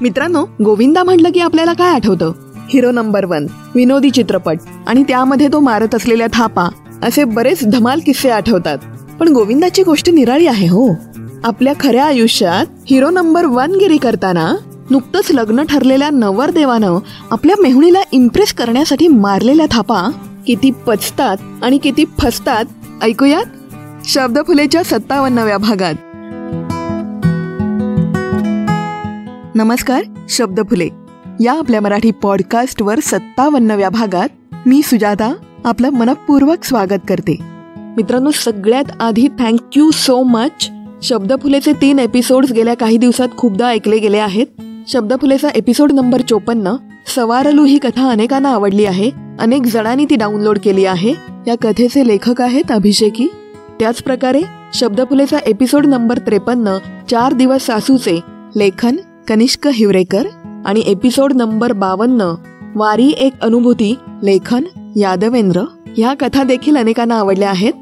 मित्रांनो गोविंदा म्हटलं की आपल्याला काय आठवतं? हिरो नंबर वन विनोदी चित्रपट. आणि त्यामध्ये तो मारत असलेल्या थापा असे बरेच धमाल किस्से आठवतात. पण गोविंदाची गोष्ट निराळी आहे हो. आपल्या खऱ्या आयुष्यात हिरो नंबर वन गिरी करताना नुकतंच लग्न ठरलेल्या नवरदेवानं आपल्या मेहुणीला इम्प्रेस करण्यासाठी मारलेल्या थापा किती पचतात आणि किती फसतात ऐकूयात? शब्दफुलेच्या सत्तावन्नव्या भागात. नमस्कार शब्दफुले या आपल्या मराठी पॉडकास्टवर सत्तावन्नव्या भागात मी सुजाता आपलं मनपूर्वक स्वागत करते. मित्रांनो सगळ्यात आधी थँक्यू सो मच शब्दफुलेचे तीन एपिसोड्स गेल्या काही दिवसात खूपदा ऐकले गेले आहेत. शब्दफुलेचा एपिसोड नंबर चोपन्न सवारलू ही कथा अनेकांना आवडली आहे. अनेक जणांनी ती डाउनलोड केली आहे. या कथेचे लेखक आहेत अभिषेकी. त्याच प्रकारे शब्दफुलेचा एपिसोड नंबर त्रेपन्न चार दिवस सासूचे लेखन कनिष्क हिवरेकर आणि एपिसोड नंबर बावन्न वारी एक अनुभूती लेखन यादवेंद्र ह्या कथा देखील अनेकांना आवडल्या आहेत.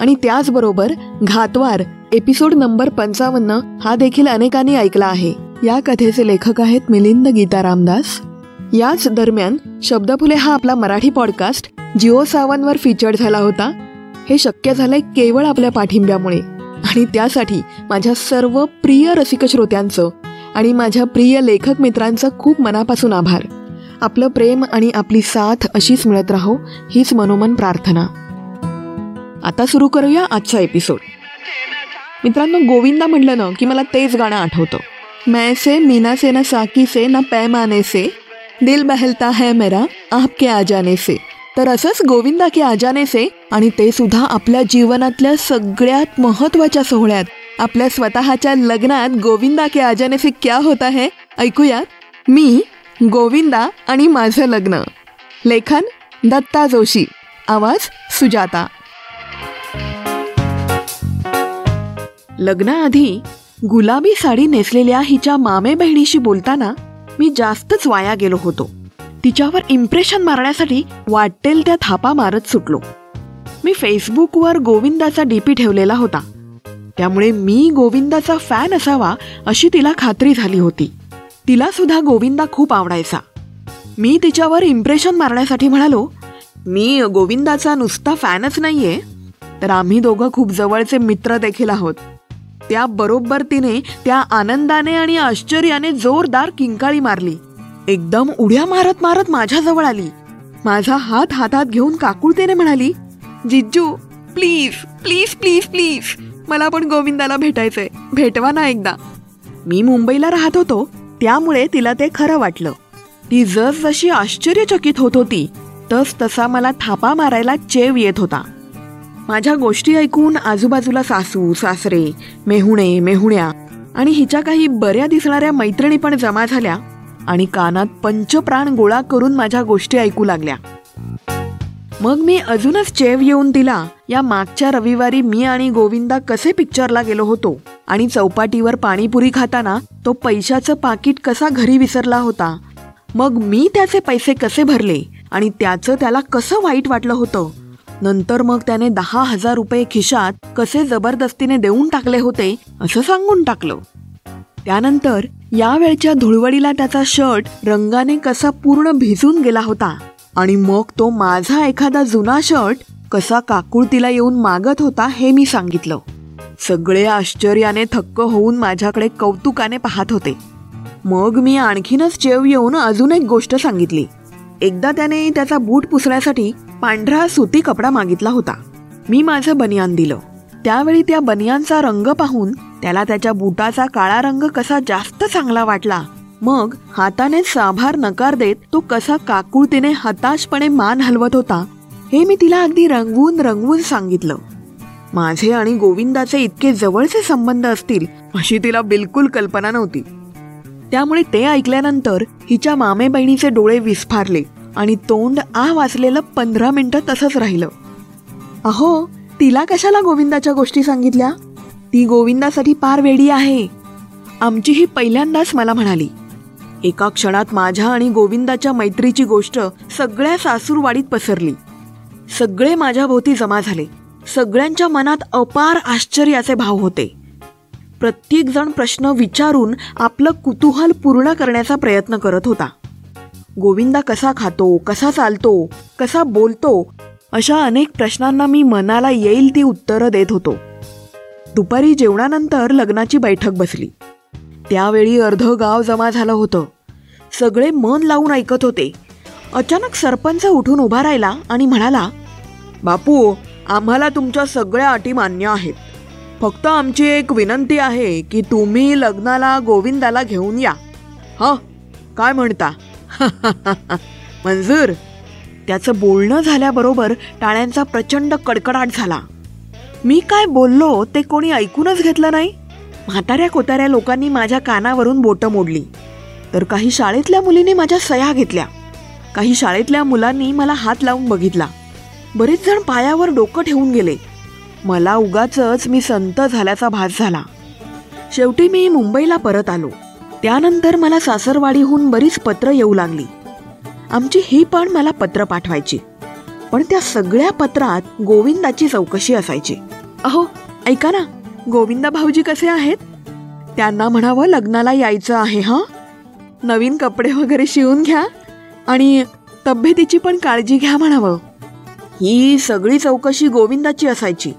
आणि त्याचबरोबर घातवार एपिसोड नंबर पंचावन्न हा देखील अनेकांनी ऐकला आहे. या कथेचे लेखक आहेत मिलिंद गीता रामदास. याच दरम्यान शब्दफुले हा आपला मराठी पॉडकास्ट जिओ सावनवर फीचर्ड झाला होता. हे शक्य झालंय केवळ आपल्या पाठिंब्यामुळे. आणि त्यासाठी माझ्या सर्व प्रिय रसिक श्रोत्यांचं आणि माझ्या प्रिय लेखक मित्रांचं खूप मनापासून आभार. आपलं प्रेम आणि आपली साथ अशीच मिळत राहो हीच मनोमन प्रार्थना. आता सुरू करूया आजचा एपिसोड मित्रांनो गोविंदा म्हटलं ना की मला तेच गाणं आठवतं. मैं से मीना से ना साकी से ना पैमाने से दिल बहलता है मेरा आपके आजाने से. तर असंच गोविंदा के आजाने से आणि ते सुद्धा आपल्या जीवनातल्या सगळ्यात महत्त्वाच्या सोहळ्यात आपल्या स्वतःच्या लग्नात गोविंदा के आजाने से क्या होता है? ऐकूयात मी गोविंदा आणि माझं लग्न. लेखन दत्ता जोशी. आवाज सुजाता. लग्नाआधी गुलाबी साडी नेसलेल्या हिच्या मामे बहिणीशी बोलताना मी जास्तच वाया गेलो होतो. तिच्यावर इम्प्रेशन मारण्यासाठी वाटेल त्या थापा मारत सुटलो. मी फेसबुकवर गोविंदाचा डीपी ठेवलेला होता. त्यामुळे मी गोविंदाचा फॅन असावा अशी तिला खात्री झाली होती. तिला सुद्धा गोविंदा खूप आवडायचा. मी तिच्यावर इम्प्रेशन मारण्यासाठी म्हणालो मी गोविंदाचा नुसता फॅनच नाहीये तर आम्ही दोघं खूप जवळचे मित्र देखील आहोत. त्याबरोबर तिने त्या आनंदाने आणि आश्चर्याने जोरदार किंकाळी मारली. एकदम उड्या मारत मारत माझ्याजवळ आली. माझा हात हातात घेऊन काकुळतेने म्हणाली जिज्जू प्लीज प्लीज प्लीज प्लीज मला पण गोविंदाला भेटायचंय. भेटवा ना एकदा. मी मुंबईला राहत होतो त्यामुळे तिला ते खरं वाटलं. ती जस जशी आश्चर्यचकित होत होती तस तसा मला थापा मारायला चेव येत होता. माझ्या गोष्टी ऐकून आजूबाजूला सासू सासरे मेहुणे मेहुण्या आणि हिच्या काही बऱ्या दिसणाऱ्या मैत्रिणी पण जमा झाल्या आणि कानात पंचप्राण गोळा करून माझ्या गोष्टी ऐकू लागल्या. मग मी अजूनच चेव येऊन तिला या मागच्या रविवारी मी आणि गोविंदा कसे पिक्चरला गेलो होतो आणि चौपाटीवर पाणीपुरी खाताना तो पैशाचं पाकिट कसा घरी विसरला होता. मग मी त्याचे पैसे कसे भरले आणि त्याचं त्याला कसं वाईट वाटलं होतं. नंतर मग त्याने दहा हजार रुपये खिशात कसे जबरदस्तीने देऊन टाकले होते असं सांगून टाकलं. त्यानंतर या वेळच्या धुळवडीला त्याचा शर्ट रंगाने कसा पूर्ण भिजून गेला होता आणि मग तो माझा एखादा जुना शर्ट कसा काकुळतीला येऊन मागत होता हे मी सांगितलं. सगळे आश्चर्याने थक्क होऊन माझ्याकडे कौतुकाने पाहत होते. मग मी आणखीनच चेव येऊन अजून एक गोष्ट सांगितली. एकदा त्याने त्याचा बूट पुसण्यासाठी पांढरा सुती कपडा मागितला होता. मी माझं बनियान दिलं. त्यावेळी त्या बनियानचा रंग पाहून त्याला त्याच्या बुटाचा काळा रंग कसा जास्त चांगला वाटला. मग हाताने साभार नकार देत तो कसा काकुळतीने हताशपणे मान हलवत होता हे मी तिला अगदी रंगवून रंगवून सांगितलं. माझे आणि गोविंदाचे इतके जवळचे संबंध असतील अशी तिला बिलकुल कल्पना नव्हती. त्यामुळे ते ऐकल्यानंतर हिच्या मामे बहिणीचे डोळे विस्फारले आणि तोंड आ वाचलेलं पंधरा मिनिटं तसंच राहिलं. अहो तिला कशाला गोविंदाच्या गोष्टी सांगितल्या? ती गोविंदासाठी पार वेडी आहे. आमची ही पहिल्यांदाच मला म्हणाली. एका क्षणात माझ्या आणि गोविंदाच्या मैत्रीची गोष्ट सगळ्या सासूरवाडीत पसरली. सगळे माझ्या भोवती जमा झाले. सगळ्यांच्या मनात अपार आश्चर्याचे भाव होते. प्रत्येकजण प्रश्न विचारून आपलं कुतूहल पूर्ण करण्याचा प्रयत्न करत होता. गोविंदा कसा खातो कसा चालतो कसा बोलतो अशा अनेक प्रश्नांना मी मनाला येईल ती उत्तरं देत होतो. दुपारी जेवणानंतर लग्नाची बैठक बसली. त्यावेळी अर्ध गाव जमा झालं होतं. सगळे मन लावून ऐकत होते. अचानक सरपंच उठून उभा राहिला आणि म्हणाला बापू आम्हाला तुमच्या सगळ्या अटी मान्य आहेत. फक्त आमची एक विनंती आहे की तुम्ही लग्नाला गोविंदाला घेऊन या. ह काय म्हणता? मंजूर त्याचं बोलणं झाल्याबरोबर टाळ्यांचा प्रचंड कडकडाट झाला. मी काय बोललो ते कोणी ऐकूनच घेतलं नाही? म्हाताऱ्या कोताऱ्या लोकांनी माझ्या कानावरून बोटं मोडली. तर काही शाळेतल्या मुलीने माझ्या सह्या घेतल्या. काही शाळेतल्या मुलांनी मला हात लावून बघितला. बरेच जण पायावर डोकं ठेवून गेले. मला उगाच मी संत झाल्याचा भास झाला. शेवटी मी मुंबईला परत आलो. त्यानंतर मला सासरवाडीहून बरीच पत्र येऊ लागली. आमची ही पण मला पत्र पाठवायची. पण त्या सगळ्या पत्रात गोविंदाची चौकशी असायची. अहो ऐका ना गोविंदा भाऊजी कसे आहेत? त्यांना म्हणावं लग्नाला यायचं आहे हां? नवीन कपडे वगैरे शिवून घ्या आणि तब्येतीची पण काळजी घ्या म्हणावं. ही सगळी चौकशी गोविंदाची असायची.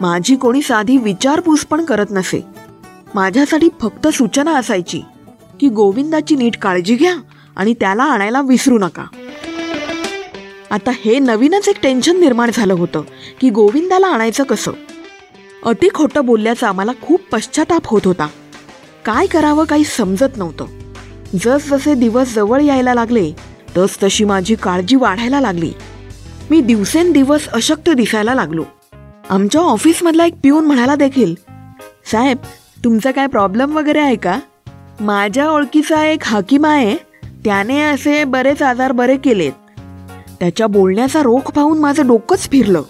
माझी कोणी साधी विचारपूस पण करत नसे. माझ्यासाठी फक्त सूचना असायची की गोविंदाची नीट काळजी घ्या आणि त्याला आणायला विसरू नका. आता हे नवीनच एक टेन्शन निर्माण झालं होतं की गोविंदाला आणायचं कसं? अति खोटं बोलल्याचा आम्हाला खूप पश्चाताप होत होता. काय करावं काही समजत नव्हतं. जसजसे दिवस जवळ यायला लागले तस तशी माझी काळजी वाढायला लागली. मी दिवसेंदिवस अशक्त दिसायला लागलो. आमच्या ऑफिसमधला एक पिऊन म्हणाला देखील साहेब तुमचा काय प्रॉब्लेम वगैरे आहे का? माझ्या ओळखीचा एक हाकीम आहे त्याने असे बरेच आजार बरे केलेत. त्याच्या बोलण्याचा रोख पाहून माझं डोकंच फिरलं.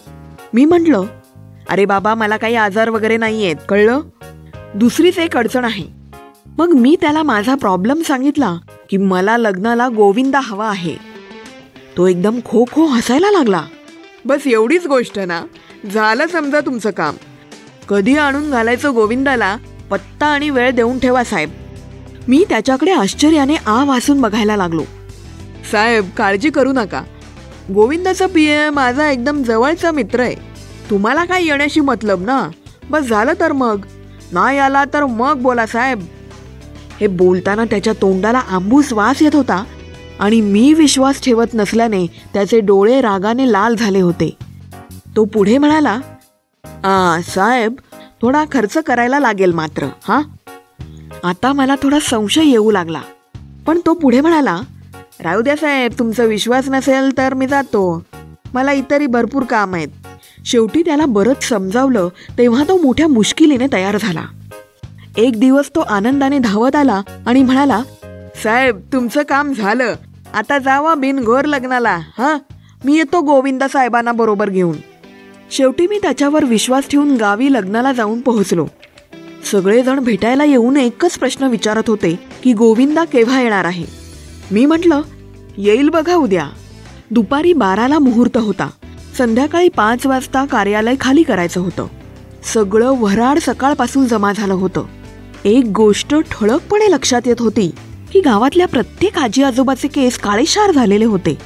मी म्हटलं अरे बाबा मला काही आजार वगैरे नाही आहेत कळलं? दुसरीच एक अडचण आहे. मग मी त्याला माझा प्रॉब्लेम सांगितला की मला लग्नाला गोविंदा हवा आहे. तो एकदम खो खो हसायला लागला. बस एवढीच गोष्ट ना. झालं समजा तुमचं काम. कधी आणून घालायचं गोविंदाला पत्ता आणि वेळ देऊन ठेवा साहेब. मी त्याच्याकडे आश्चर्याने आ वासून बघायला लागलो. साहेब काळजी करू नका. गोविंदाचा पिये माझा एकदम जवळचा मित्र आहे. तुम्हाला काय येण्याशी मतलब ना? बस झालं तर मग. नाही आला तर मग बोला साहेब. हे बोलताना त्याच्या तोंडाला आंबूस वास येत होता. आणि मी विश्वास ठेवत नसल्याने त्याचे डोळे रागाने लाल झाले होते. तो पुढे म्हणाला आ साहेब थोडा खर्च करायला लागेल मात्र हा? आता मला थोडा संशय येऊ लागला. पण तो पुढे म्हणाला राहू द्या साहेब तुमचा विश्वास नसेल तर मी जातो. मला इतरही भरपूर काम आहेत. शेवटी त्याला बरंच समजावलं तेव्हा तो मोठ्या मुश्किलीने तयार झाला. एक दिवस तो आनंदाने धावत आला आणि म्हणाला साहेब तुमचं काम झालं. आता जावा बिनघोर लग्नाला हा? मी येतो गोविंदा साहेबांना बरोबर घेऊन. शेवटी मी त्याच्यावर विश्वास ठेवून गावी लग्नाला जाऊन पोहोचलो. सगळेजण भेटायला येऊन एकच प्रश्न विचारत होते की गोविंदा केव्हा येणार आहे? मी म्हटलं येईल बघा उद्या. दुपारी बाराला मुहूर्त होता. संध्याकाळी पाच वाजता कार्यालय खाली करायचं होतं. सगळं वऱ्हाड सकाळपासून जमा झालं होतं. एक गोष्ट ठळकपणे लक्षात येत होती की गावातल्या प्रत्येक आजी आजोबाचे केस काळेशार झालेले होते.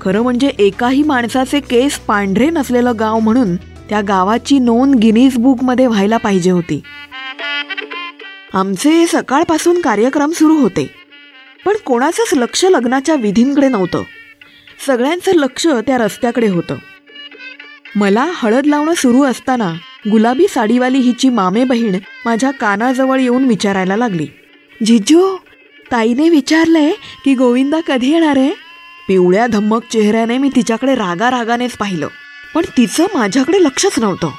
खरं म्हणजे एकाही माणसाचे केस पांढरे नसलेलं गाव म्हणून त्या गावाची नोंद गिनीज बुकमध्ये व्हायला पाहिजे होती. आमचे सकाळपासून कार्यक्रम सुरू होते. पण कोणाचंच लक्ष लग्नाच्या विधींकडे नव्हतं. सगळ्यांचं लक्ष त्या रस्त्याकडे होतं. मला हळद लावणं सुरू असताना गुलाबी साडीवाली हिची मामे बहीण माझ्या कानाजवळ येऊन विचारायला लागली. जिजू ताईने विचारलंय की गोविंदा कधी येणार आहे? पिवळ्या धम्मक चेहऱ्याने मी तिच्याकडे रागा रागानेच पाहिलं. पण तिचं माझ्याकडे लक्षच नव्हतं.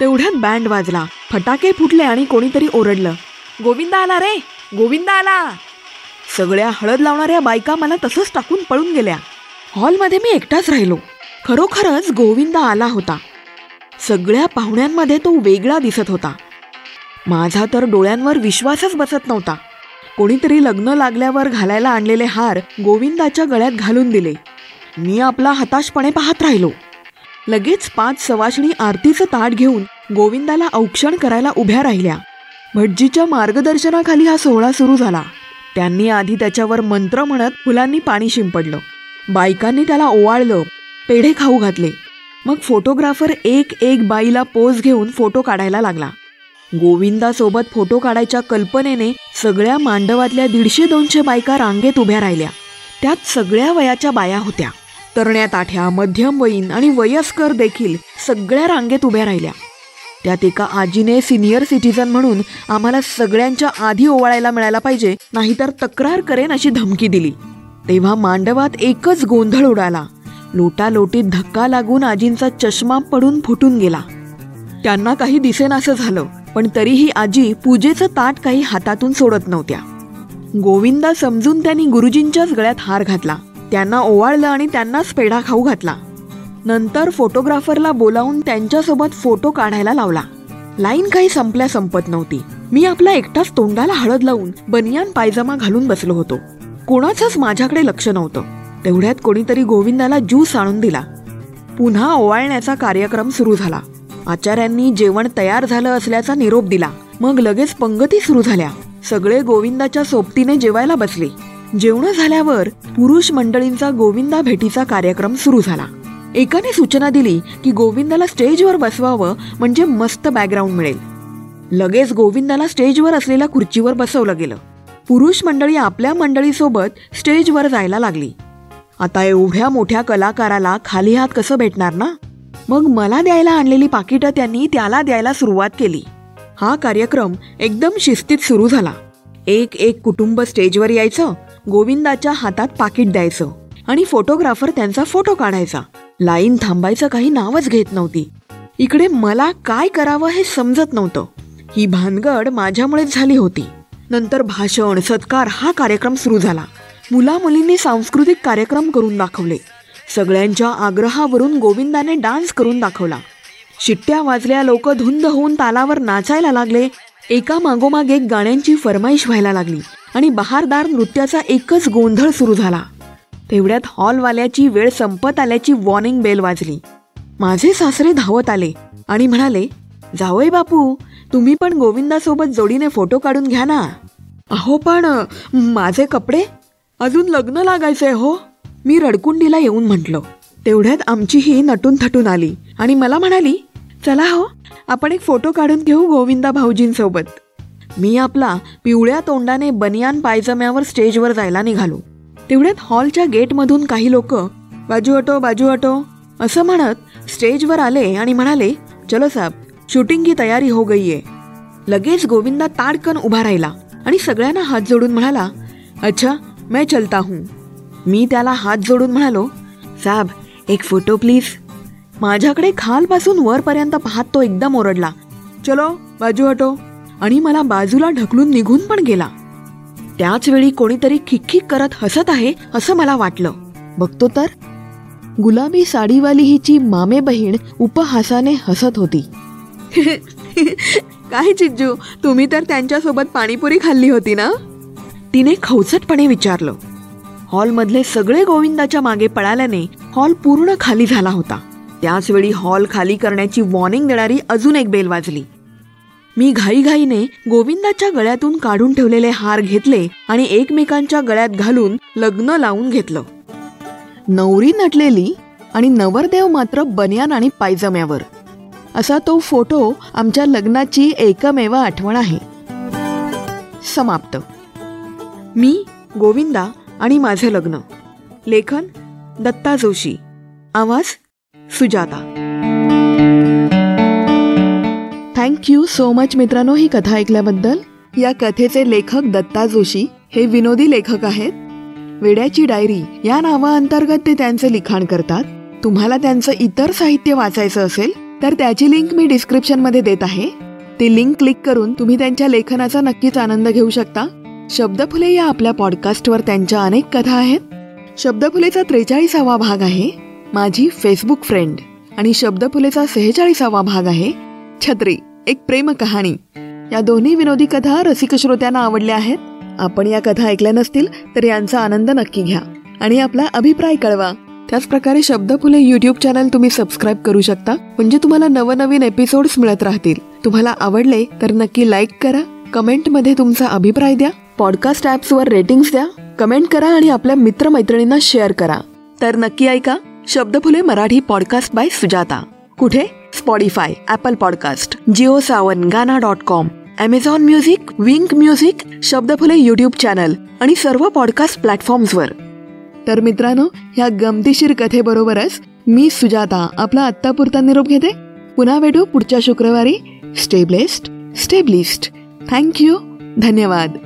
तेवढ्यात बँड वाजला. फटाके फुटले आणि कोणीतरी ओरडलं. गोविंदा आला रे! गोविंदा आला! सगळ्या हळद लावणाऱ्या बायका मला तसंच टाकून पळून गेल्या. हॉलमध्ये मी एकटाच राहिलो. खरोखरच गोविंदा आला होता. सगळ्या पाहुण्यांमध्ये तो वेगळा दिसत होता. माझा तर डोळ्यांवर विश्वासच बसत नव्हता. कोणीतरी लग्न लागल्यावर घालायला आणलेले हार गोविंदाच्या गळ्यात घालून दिले. मी आपला हताशपणे पाहत राहिलो. लगेच पाच सवाशणी आरतीचं ताट घेऊन गोविंदाला औक्षण करायला उभ्या राहिल्या. भटजीच्या मार्गदर्शनाखाली हा सोहळा सुरू झाला. त्यांनी आधी त्याच्यावर मंत्र म्हणत फुलांनी पाणी शिंपडलं. बायकांनी त्याला ओवाळलं. पेढे खाऊ घातले. मग फोटोग्राफर एक एक बाईला पोज घेऊन फोटो काढायला लागला. गोविंदासोबत फोटो काढायच्या कल्पनेने सगळ्या मांडवातल्या दीडशे दोनशे बायका रांगेत उभ्या राहिल्या. त्यात सगळ्या वयाच्या बाया होत्या. तरण्या ताठ्या मध्यमवयीन आणि वयस्कर देखील सगळ्या रांगेत उभ्या राहिल्या. त्यात एका आजीने सिनियर सिटीजन म्हणून आम्हाला सगळ्यांच्या आधी ओवाळायला मिळायला पाहिजे नाहीतर तक्रार करेन अशी धमकी दिली. तेव्हा मांडवात एकच गोंधळ उडाला. लोटालोटीत धक्का लागून आजींचा चष्मा पडून फुटून गेला. त्यांना काही दिसेनासं झालं. पण तरीही आजी पूजेचं ताट काही हातातून सोडत नव्हत्या. गोविंदा समजून त्यांनी गुरुजींच्याच गळ्यात हार घातला. त्यांना ओवाळलं आणि त्यांनाच पेढा खाऊ घातला. नंतर फोटोग्राफरला बोलावून त्यांच्यासोबत फोटो काढायला लावला. लाईन काही संपल्या संपत नव्हती. मी आपला एकटाच तोंडाला हळद लावून बनियान पायजमा घालून बसलो होतो. कोणाचंच माझ्याकडे लक्ष नव्हतं. तेवढ्यात कोणीतरी गोविंदाला ज्यूस आणून दिला. पुन्हा ओवाळण्याचा कार्यक्रम सुरू झाला. आचार्यांनी जेवण तयार झालं असल्याचा निरोप दिला. मग लगेच पंगती सुरू झाल्या. सगळे गोविंदाच्या सोबतीने जेवायला बसले. जेवण झाल्यावर पुरुष मंडळींचा गोविंदा भेटीचा कार्यक्रम सुरू झाला. एकाने सूचना दिली की गोविंदाला स्टेजवर बसवावं म्हणजे मस्त बॅकग्राऊंड मिळेल. लगेच गोविंदाला स्टेजवर असलेल्या खुर्चीवर बसवलं गेलं. पुरुष मंडळी आपल्या मंडळीसोबत स्टेजवर जायला लागली. आता एवढ्या मोठ्या कलाकाराला खाली हात कसं भेटणार ना? मग मला द्यायला आणलेली पाकिटं त्यांनी त्याला द्यायला सुरुवात केली. हा कार्यक्रम एकदम शिस्तीत सुरू झाला. एक एक कुटुंब स्टेजवर यायचं गोविंदाच्या हातात पाकिट द्यायचं आणि फोटोग्राफर त्यांचा फोटो काढायचा. लाईन थांबायचं काही नावच घेत नव्हती. इकडे मला काय करावं हे समजत नव्हतं. ही भानगड माझ्यामुळेच झाली होती. नंतर भाषण सत्कार हा कार्यक्रम सुरू झाला. मुला मुलींनी सांस्कृतिक कार्यक्रम करून दाखवले. सगळ्यांच्या आग्रहावरून गोविंदाने डान्स करून दाखवला. शिट्ट्या वाजल्या लोक धुंद होऊन तालावर नाचायला लागले. एका मागोमाग एक गाण्यांची फरमाईश व्हायला लागली आणि बहारदार नृत्याचा एकच गोंधळ सुरू झाला. तेवढ्यात हॉलवाल्याची वेळ संपत आल्याची वॉर्निंग बेल वाजली. माझे सासरे धावत आले आणि म्हणाले जावई बापू तुम्ही पण गोविंदासोबत जोडीने फोटो काढून घ्या ना. अहो पण माझे कपडे? अजून लग्न लागायचंय हो. मी रडकुंडीला येऊन म्हटलं तेवढ्यात आमचीही नटून थटून आली आणि मला म्हणाली चला हो आपण एक फोटो काढून घेऊ गोविंदा भाऊजींसोबत. मी आपला पिवळ्या तोंडाने बनियान पायजम्यावर स्टेजवर जायला निघालो. तेवढ्यात हॉलच्या गेटमधून काही लोक बाजू हटो बाजू हटो असं म्हणत स्टेजवर आले आणि म्हणाले चलो साहेब शूटिंग की तयारी हो गई आहे लगेच गोविंदा ताडकन उभा राहिला आणि सगळ्यांना हात जोडून म्हणाला अच्छा मैं चलता हूँ. मी त्याला हात जोडून म्हणालो साहेब एक फोटो प्लीज. माझ्याकडे खालपासून वरपर्यंत पाहत तो एकदम ओरडला चलो बाजू हटो आणि मला बाजूला ढकलून निघून पण गेला. त्याच वेळी कोणीतरी खिकखिक करत हसत आहे असं मला वाटलं. बघतो तर. गुलाबी साडीवाली हिची मामे बहीण उपहासाने हसत होती. काय चिज्जू तुम्ही तर त्यांच्यासोबत पाणीपुरी खाल्ली होती ना? तिने खवचटपणे विचारलं. हॉलमधले सगळे गोविंदाच्या मागे पळाल्याने हॉल पूर्ण खाली झाला होता. त्याच वेळी हॉल खाली करण्याची वॉर्निंग देणारी अजून एक बेल वाजली. मी घाईघाईने गोविंदाच्या गळ्यातून काढून ठेवलेले हार घेतले आणि एकमेकांच्या गळ्यात घालून लग्न लावून घेतलं. नवरी नटलेली आणि नवरदेव मात्र बनियान आणि पायजम्यावर. असा तो फोटो आमच्या लग्नाची एकमेव आठवण आहे. समाप्त. मी गोविंदा आणि माझे लग्न. लेखन दत्ता जोशी. आवाज सुजाता. थँक्यू सो मच मित्रांनो ही कथा ऐकल्याबद्दल. या कथेचे लेखक दत्ता जोशी हे विनोदी लेखक आहेत. वेड्याची डायरी या नावाअंतर्गत ते त्यांचे लिखाण करतात. तुम्हाला त्यांचं इतर साहित्य वाचायचं असेल तर त्याची लिंक मी डिस्क्रिप्शनमध्ये देत आहे. ती लिंक क्लिक करून तुम्ही त्यांच्या लेखनाचा नक्कीच आनंद घेऊ शकता. शब्दफुले या आपल्या पॉडकास्टवर त्यांच्या अनेक कथा आहेत. शब्दफुलेचा त्रेचाळीसावा भाग आहे माझी फेसबुक फ्रेंड. आणि शब्दफुलेचा सेहेचाळीसावा भाग आहे छत्री एक प्रेम कहाणी. या दोन्ही विनोदी कथा रसिक श्रोत्यांना आवडल्या आहेत. आपण या कथा ऐकल्या नसतील तर यांचा आनंद नक्की घ्या. आणि आपला अभिप्राय कळवा. त्याचप्रकारे शब्दफुले युट्यूब चॅनल तुम्ही सबस्क्राईब करू शकता. म्हणजे तुम्हाला नवनवीन एपिसोड्स मिळत राहतील. तुम्हाला आवडले तर नक्की लाईक करा. कमेंटमध्ये तुमचा अभिप्राय द्या. पॉडकास्ट ॲप्सवर रेटिंग्स द्या. कमेंट करा आणि आपल्या मित्रमैत्रिणींना शेअर करा. तर नक्की ऐका. Shabdphule Marathi podcast by Sujata. कुठे? Spotify Apple podcast Jio Saavn Gaana dot com Amazon music Wynk music Shabdphule YouTube channel आणि सर्व पॉडकास्ट प्लॅटफॉर्म्सवर तर मित्रांनो ह्या गमतीशीर कथेबरोबरच मी सुजाता आपला आत्तापुरता निरोप घेते. पुन्हा भेटू पुढच्या शुक्रवारी. स्टेबलेस्ट स्टेबलिस्ट थँक्यू धन्यवाद.